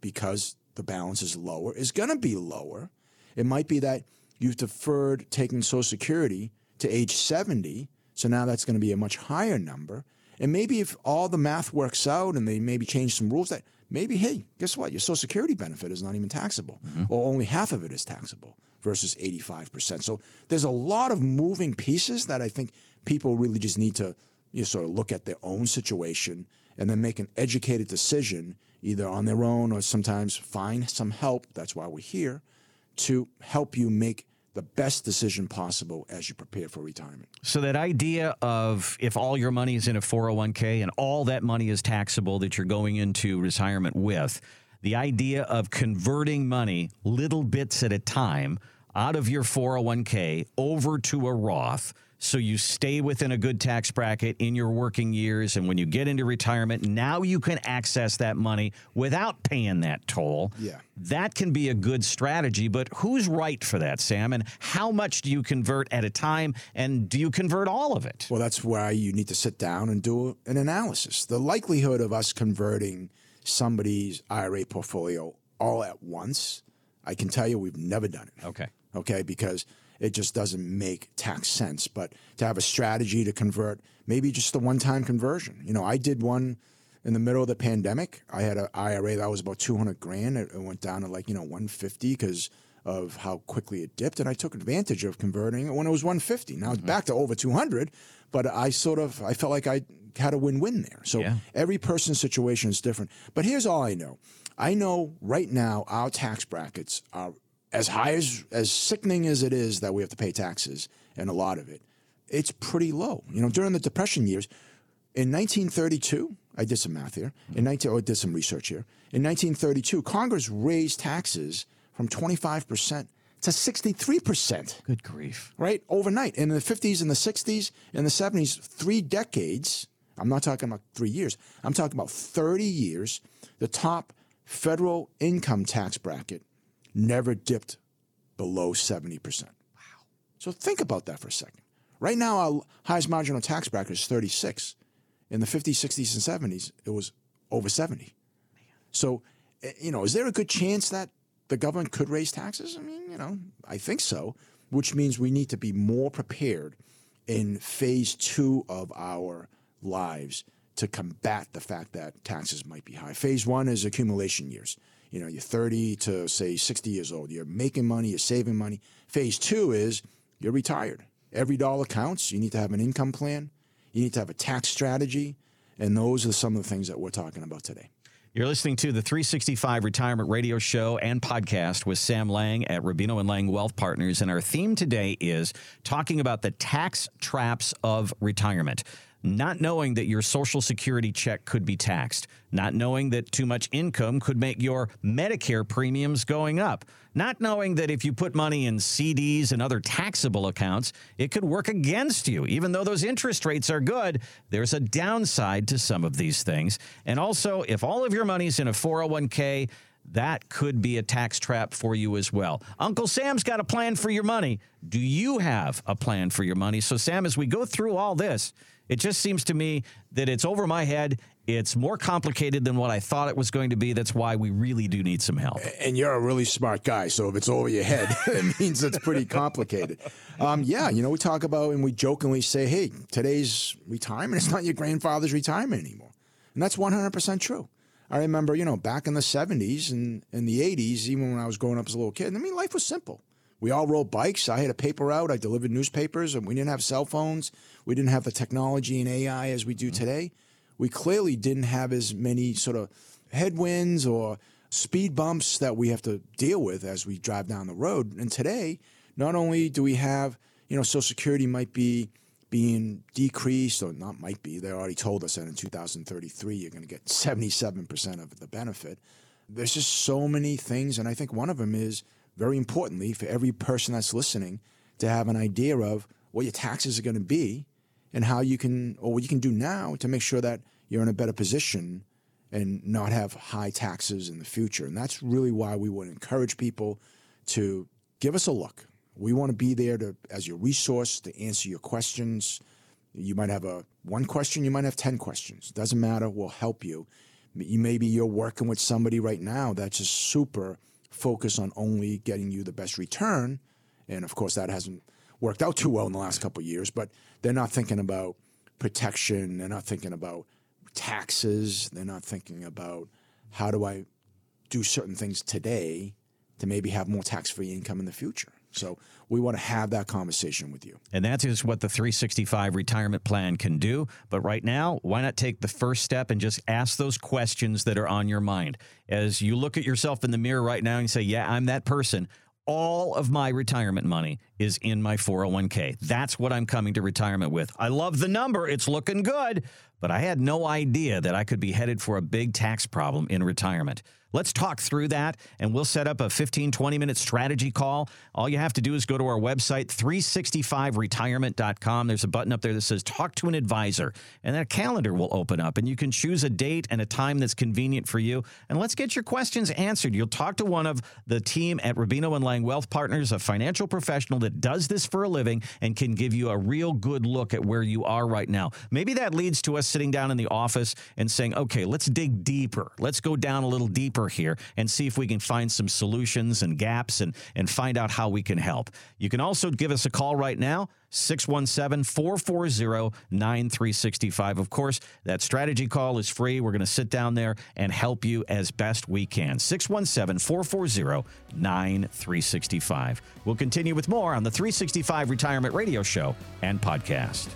because the balance is lower, is going to be lower. It might be that you've deferred taking Social Security to age 70. So now that's going to be a much higher number. And maybe if all the math works out and they maybe change some rules that maybe, hey, guess what? Your Social Security benefit is not even taxable, mm-hmm. or only half of it is taxable versus 85%. So there's a lot of moving pieces that I think people really just need to you know, sort of look at their own situation and then make an educated decision either on their own or sometimes find some help. That's why we're here to help you make the best decision possible as you prepare for retirement. So that idea of if all your money is in a 401k and all that money is taxable that you're going into retirement with, the idea of converting money little bits at a time out of your 401k over to a Roth so you stay within a good tax bracket in your working years. And when you get into retirement, now you can access that money without paying that toll. Yeah. That can be a good strategy, but who's right for that, Sam? And how much do you convert at a time? And do you convert all of it? Well, that's why you need to sit down and do an analysis. The likelihood of us converting somebody's IRA portfolio all at once, I can tell you we've never done it. Okay. Okay. Because it just doesn't make tax sense. But to have a strategy to convert, maybe just a one time conversion. You know, I did one in the middle of the pandemic. I had an IRA that was about 200 grand. It, went down to like, you know, 150 because of how quickly it dipped. And I took advantage of converting it when it was 150. Now mm-hmm. it's back to over 200, but I sort of, I felt like I had a win win there. So yeah. every person's situation is different. But here's all I know. I know right now our tax brackets are as high as as sickening as it is that we have to pay taxes and a lot of it, it's pretty low. You know, during the depression years, in 1932, I did some math here. In 19, oh, I did some research here. In 1932, Congress raised taxes from 25 percent to 63 percent. Good grief! Right overnight. And in the 50s and the 60s and the 70s, three decades. I'm not talking about three years. I'm talking about 30 years. The top federal income tax bracket never dipped below 70%. Wow. So think about that for a second. Right now, our highest marginal tax bracket is 36. In the 50s, 60s, and 70s, it was over 70. Man. So, eh, you know, is there a good chance that the government could raise taxes? I mean, you know, I think so, which means we need to be more prepared in phase two of our lives to combat the fact that taxes might be high. Phase one is accumulation years you know, you're 30 to say 60 years old. You're making money, you're saving money. Phase two is you're retired. Every dollar counts. You need to have an income plan. You need to have a tax strategy. And those are some of the things that we're talking about today. You're listening to the 365 Retirement Radio Show and podcast with Sam Lang at Rubino and Lang Wealth Partners. And our theme today is talking about the tax traps of retirement not knowing that your Social Security check could be taxed, not knowing that too much income could make your Medicare premiums going up, not knowing that if you put money in CDs and other taxable accounts, it could work against you. Even though those interest rates are good, there's a downside to some of these things. And also, if all of your money's in a 401k, that could be a tax trap for you as well. Uncle Sam's got a plan for your money. Do you have a plan for your money? So, Sam, as we go through all this, it just seems to me that it's over my head. It's more complicated than what I thought it was going to be. That's why we really do need some help. And you're a really smart guy. So if it's over your head, <laughs> it means it's pretty complicated. Um, yeah, you know, we talk about and we jokingly say, hey, today's retirement is not your grandfather's retirement anymore. And that's 100% true. I remember, you know, back in the 70s and in the 80s, even when I was growing up as a little kid, I mean, life was simple. We all rode bikes. I had a paper route. I delivered newspapers, and we didn't have cell phones. We didn't have the technology and AI as we do mm-hmm. today. We clearly didn't have as many sort of headwinds or speed bumps that we have to deal with as we drive down the road. And today, not only do we have, you know, Social Security might be being decreased, or not might be, they already told us that in 2033 you're going to get 77% of the benefit. There's just so many things. And I think one of them is very importantly for every person that's listening to have an idea of what your taxes are going to be and how you can, or what you can do now to make sure that you're in a better position and not have high taxes in the future. And that's really why we would encourage people to give us a look. We want to be there to as your resource to answer your questions. You might have a one question, you might have 10 questions. Doesn't matter, we'll help you. You maybe you're working with somebody right now that's just super focused on only getting you the best return. And of course that hasn't worked out too well in the last couple of years, but they're not thinking about protection, they're not thinking about taxes, they're not thinking about how do I do certain things today to maybe have more tax-free income in the future. So we want to have that conversation with you. And that is what the 365 retirement plan can do. But right now, why not take the first step and just ask those questions that are on your mind? As you look at yourself in the mirror right now and say, Yeah, I'm that person. All of my retirement money is in my 401k. That's what I'm coming to retirement with. I love the number, it's looking good, but I had no idea that I could be headed for a big tax problem in retirement. Let's talk through that and we'll set up a 15, 20 minute strategy call. All you have to do is go to our website, 365retirement.com. There's a button up there that says talk to an advisor, and then a calendar will open up and you can choose a date and a time that's convenient for you. And let's get your questions answered. You'll talk to one of the team at Rubino and Lang Wealth Partners, a financial professional that does this for a living and can give you a real good look at where you are right now. Maybe that leads to us sitting down in the office and saying, okay, let's dig deeper. Let's go down a little deeper here and see if we can find some solutions and gaps and, and find out how we can help. You can also give us a call right now. 617 440 9365. Of course, that strategy call is free. We're going to sit down there and help you as best we can. 617 440 9365. We'll continue with more on the 365 Retirement Radio Show and podcast.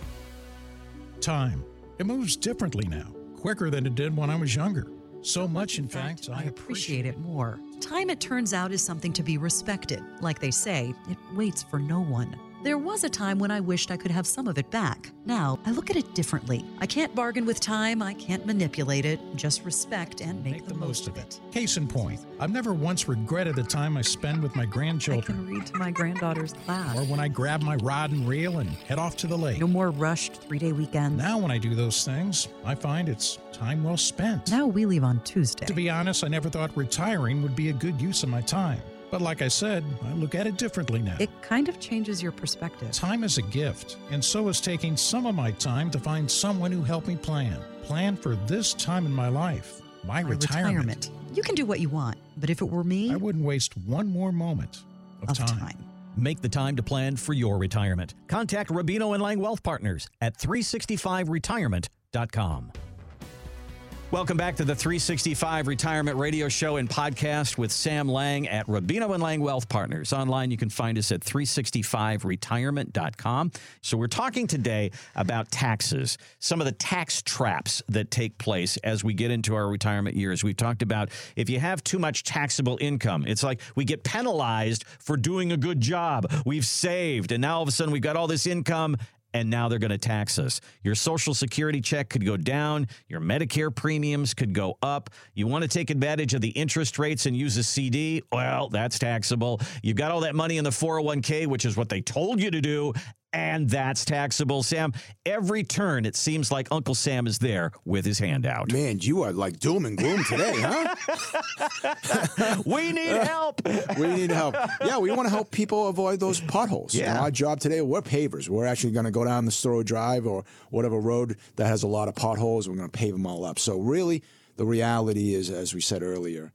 Time. It moves differently now, quicker than it did when I was younger. So much, in fact, I appreciate it more. Time, it turns out, is something to be respected. Like they say, it waits for no one. There was a time when I wished I could have some of it back. Now, I look at it differently. I can't bargain with time, I can't manipulate it, just respect and make, Make the most of it. Case in point, I've never once regretted the time I spend with my I grandchildren can read to my granddaughter's class. or when I grab my rod and reel and head off to the lake. No more rushed three day weekends. Now, when I do those things, I find it's time well spent. Now we leave on Tuesday. To be honest, I never thought retiring would be a good use of my time. But like I said, I look at it differently now. It kind of changes your perspective. Time is a gift, and so is taking some of my time to find someone who helped me plan. Plan for this time in my life, my, My retirement. You can do what you want, but if it were me, I wouldn't waste one more moment of, of time. time. Make the time to plan for your retirement. Contact Rubino and Lang Wealth Partners at 365retirement.com. Welcome back to the 365 Retirement Radio Show and podcast with Sam Lang at Rubino and Lang Wealth Partners. Online, you can find us at 365retirement.com. So, we're talking today about taxes, some of the tax traps that take place as we get into our retirement years. We've talked about if you have too much taxable income, it's like we get penalized for doing a good job. We've saved, and now all of a sudden we've got all this income and now they're going to tax us. Your Social Security check could go down, your Medicare premiums could go up. You want to take advantage of the interest rates and use a CD? Well, that's taxable. You've got all that money in the 401k, which is what they told you to do, and that's taxable. Sam, every turn it seems like Uncle Sam is there with his hand out. Man, you are like doom and gloom today, huh? <laughs> we need help. we need help. Yeah, we want to help people avoid those potholes. You know, Yeah. our job today, we're pavers. We're actually going to go down the Storrow Drive or whatever road that has a lot of potholes. We're going to pave them all up. So really, the reality is, as we said earlier,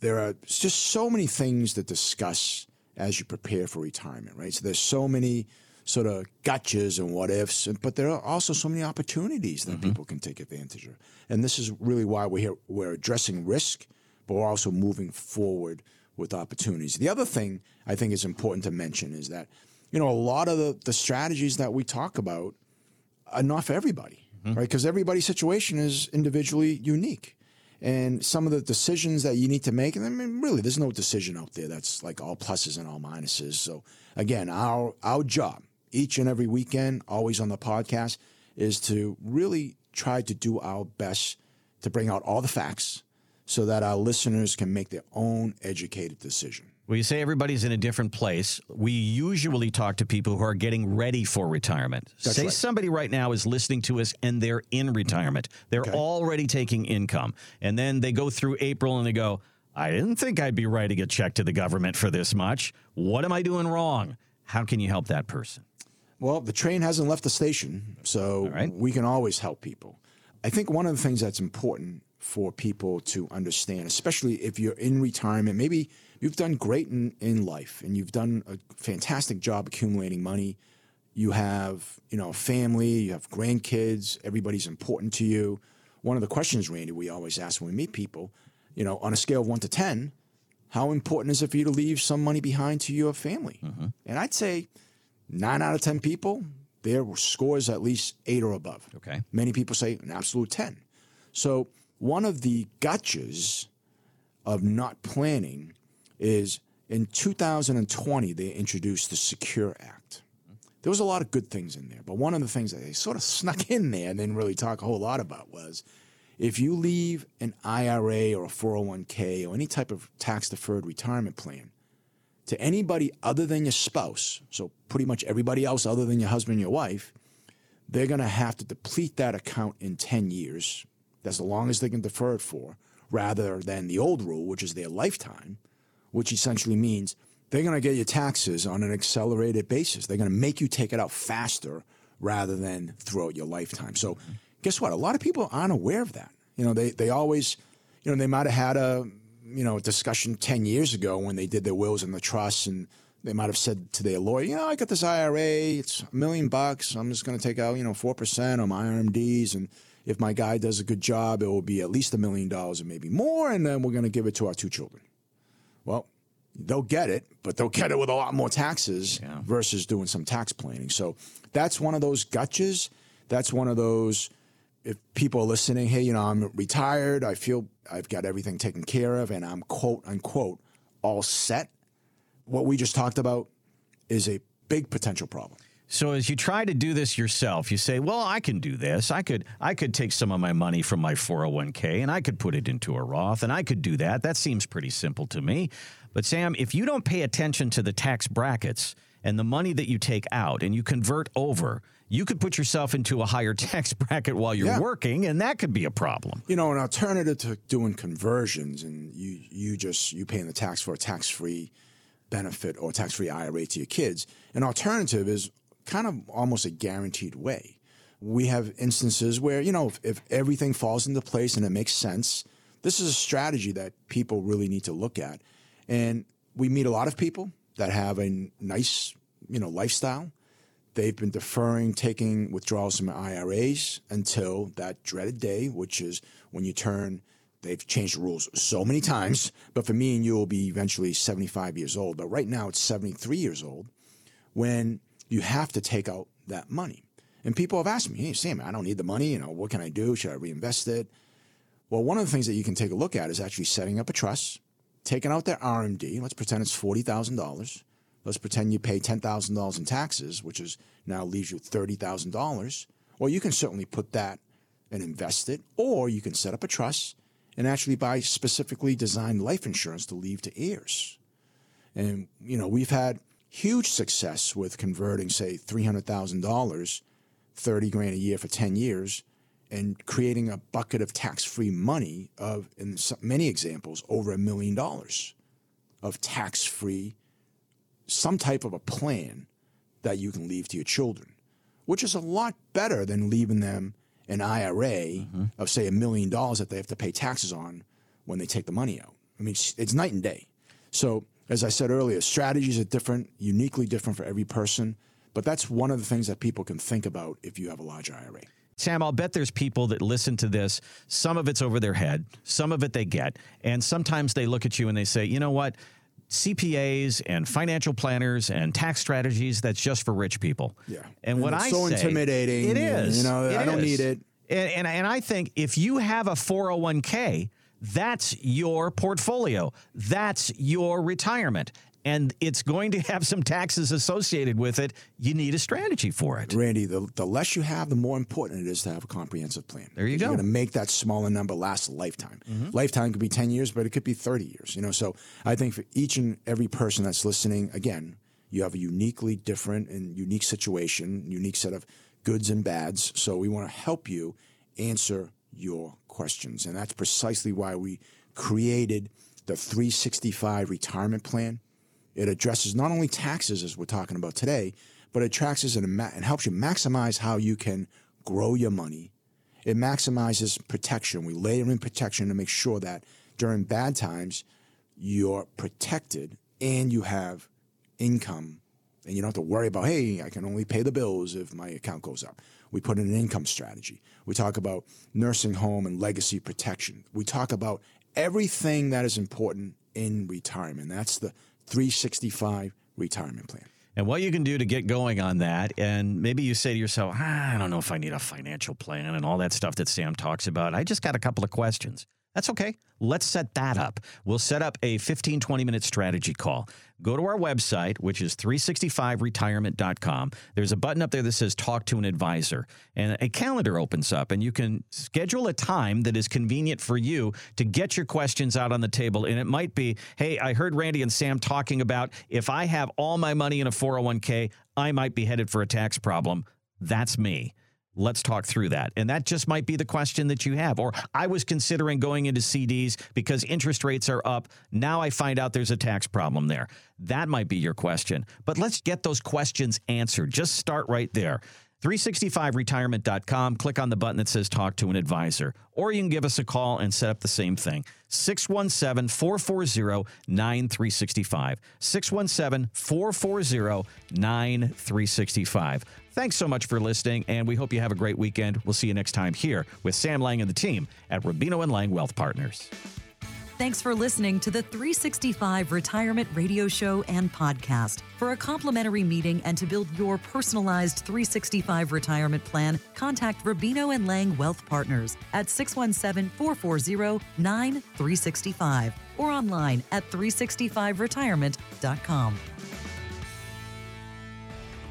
there are just so many things to discuss as you prepare for retirement, right? So there's so many sort of gotchas and what ifs, and- but there are also so many opportunities that mm-hmm. people can take advantage of. And this is really why we're here. We're addressing risk, but we're also moving forward with opportunities. The other thing I think is important to mention is that, you know, a lot of the, the strategies that we talk about are not for everybody, mm-hmm. right? Because everybody's situation is individually unique. And some of the decisions that you need to make, and I mean, really, there's no decision out there that's like all pluses and all minuses. So, again, our our job each and every weekend, always on the podcast, is to really try to do our best to bring out all the facts so that our listeners can make their own educated decision. Well, you say everybody's in a different place. We usually talk to people who are getting ready for retirement. That's say right. somebody right now is listening to us and they're in retirement. They're Okay. already taking income. And then they go through April and they go, I didn't think I'd be writing a check to the government for this much. What am I doing wrong? How can you help that person? Well, the train hasn't left the station, so right. we can always help people. I think one of the things that's important for people to understand, especially if you're in retirement, maybe you've done great in, in life and you've done a fantastic job accumulating money. You have, you know, a family, you have grandkids, everybody's important to you. One of the questions, Randy, we always ask when we meet people, you know, on a scale of one to 10, how important is it for you to leave some money behind to your family? Mm-hmm. And I'd say nine out of 10 people, their scores at least eight or above. Okay. Many people say an absolute 10. So, one of the gotchas of not planning is in 2020, they introduced the Secure Act. There was a lot of good things in there, but one of the things that they sort of <laughs> snuck in there and didn't really talk a whole lot about was if you leave an IRA or a 401k or any type of tax deferred retirement plan to anybody other than your spouse, so pretty much everybody else other than your husband and your wife, they're going to have to deplete that account in 10 years. That's the longest they can defer it for, rather than the old rule, which is their lifetime, which essentially means they're going to get your taxes on an accelerated basis. They're going to make you take it out faster rather than throughout your lifetime. So, guess what? A lot of people aren't aware of that. You know, they, they always, you know, they might have had a, you know, discussion 10 years ago when they did their wills and the trusts and they might have said to their lawyer, you know, I got this IRA, it's a million bucks. I'm just going to take out, you know, 4% on my RMDs. And if my guy does a good job, it will be at least a million dollars and maybe more. And then we're going to give it to our two children. Well, they'll get it, but they'll get it with a lot more taxes Yeah. versus doing some tax planning. So that's one of those gotchas. That's one of those. If people are listening, hey, you know, I'm retired. I feel I've got everything taken care of, and I'm quote unquote all set. What we just talked about is a big potential problem. So as you try to do this yourself, you say, "Well, I can do this. I could I could take some of my money from my 401k and I could put it into a Roth and I could do that. That seems pretty simple to me." But Sam, if you don't pay attention to the tax brackets and the money that you take out and you convert over, you could put yourself into a higher <laughs> tax bracket while you're Yeah. working and that could be a problem. You know, an alternative to doing conversions and you you just you paying the tax for a tax free benefit or tax free IRA to your kids. An alternative is kind of almost a guaranteed way. We have instances where, you know, if, if everything falls into place and it makes sense, this is a strategy that people really need to look at. And we meet a lot of people that have a nice, you know, lifestyle. They've been deferring taking withdrawals from IRAs until that dreaded day, which is when you turn. They've changed the rules so many times, but for me and you will be eventually 75 years old. But right now it's 73 years old when you have to take out that money. And people have asked me, hey, Sam, I don't need the money. You know, what can I do? Should I reinvest it? Well, one of the things that you can take a look at is actually setting up a trust, taking out their RMD. Let's pretend it's $40,000. Let's pretend you pay $10,000 in taxes, which is now leaves you $30,000. Well, you can certainly put that and invest it, or you can set up a trust and actually buy specifically designed life insurance to leave to heirs. And, you know, we've had huge success with converting, say, $300,000, 30 grand a year for 10 years, and creating a bucket of tax free money of, in many examples, over a million dollars of tax free, some type of a plan that you can leave to your children, which is a lot better than leaving them an IRA mm-hmm. of, say, a million dollars that they have to pay taxes on when they take the money out. I mean, it's, it's night and day. So, as I said earlier, strategies are different, uniquely different for every person. But that's one of the things that people can think about if you have a large IRA. Sam, I'll bet there's people that listen to this. Some of it's over their head, some of it they get. And sometimes they look at you and they say, you know what? CPAs and financial planners and tax strategies, that's just for rich people. Yeah. And, what it's I so say, intimidating. It is. You know, I don't need it. And, and, and I think if you have a 401k, that's your portfolio. That's your retirement. And it's going to have some taxes associated with it. You need a strategy for it. Randy, the, the less you have, the more important it is to have a comprehensive plan. There you go. You're going to make that smaller number last a lifetime. Mm-hmm. Lifetime could be 10 years, but it could be 30 years. You know, so I think for each and every person that's listening, again, you have a uniquely different and unique situation, unique set of goods and bads. So we want to help you answer your questions. And that's precisely why we created the 365 retirement plan. It addresses not only taxes, as we're talking about today, but it taxes and, and helps you maximize how you can grow your money. It maximizes protection. We layer in protection to make sure that during bad times, you're protected and you have income and you don't have to worry about, hey, I can only pay the bills if my account goes up. We put in an income strategy. We talk about nursing home and legacy protection. We talk about everything that is important in retirement. That's the 365 retirement plan. And what you can do to get going on that, and maybe you say to yourself, ah, I don't know if I need a financial plan and all that stuff that Sam talks about. I just got a couple of questions. That's okay. Let's set that up. We'll set up a 15, 20 minute strategy call. Go to our website, which is 365retirement.com. There's a button up there that says talk to an advisor, and a calendar opens up, and you can schedule a time that is convenient for you to get your questions out on the table. And it might be, hey, I heard Randy and Sam talking about if I have all my money in a 401k, I might be headed for a tax problem. That's me. Let's talk through that. And that just might be the question that you have. Or I was considering going into CDs because interest rates are up. Now I find out there's a tax problem there. That might be your question. But let's get those questions answered. Just start right there. 365retirement.com. Click on the button that says talk to an advisor. Or you can give us a call and set up the same thing. 617 440 9365. 617 440 9365. Thanks so much for listening, and we hope you have a great weekend. We'll see you next time here with Sam Lang and the team at Rubino and Lang Wealth Partners. Thanks for listening to the 365 Retirement Radio Show and Podcast. For a complimentary meeting and to build your personalized 365 retirement plan, contact Rubino and Lang Wealth Partners at 617 440 9365 or online at 365retirement.com.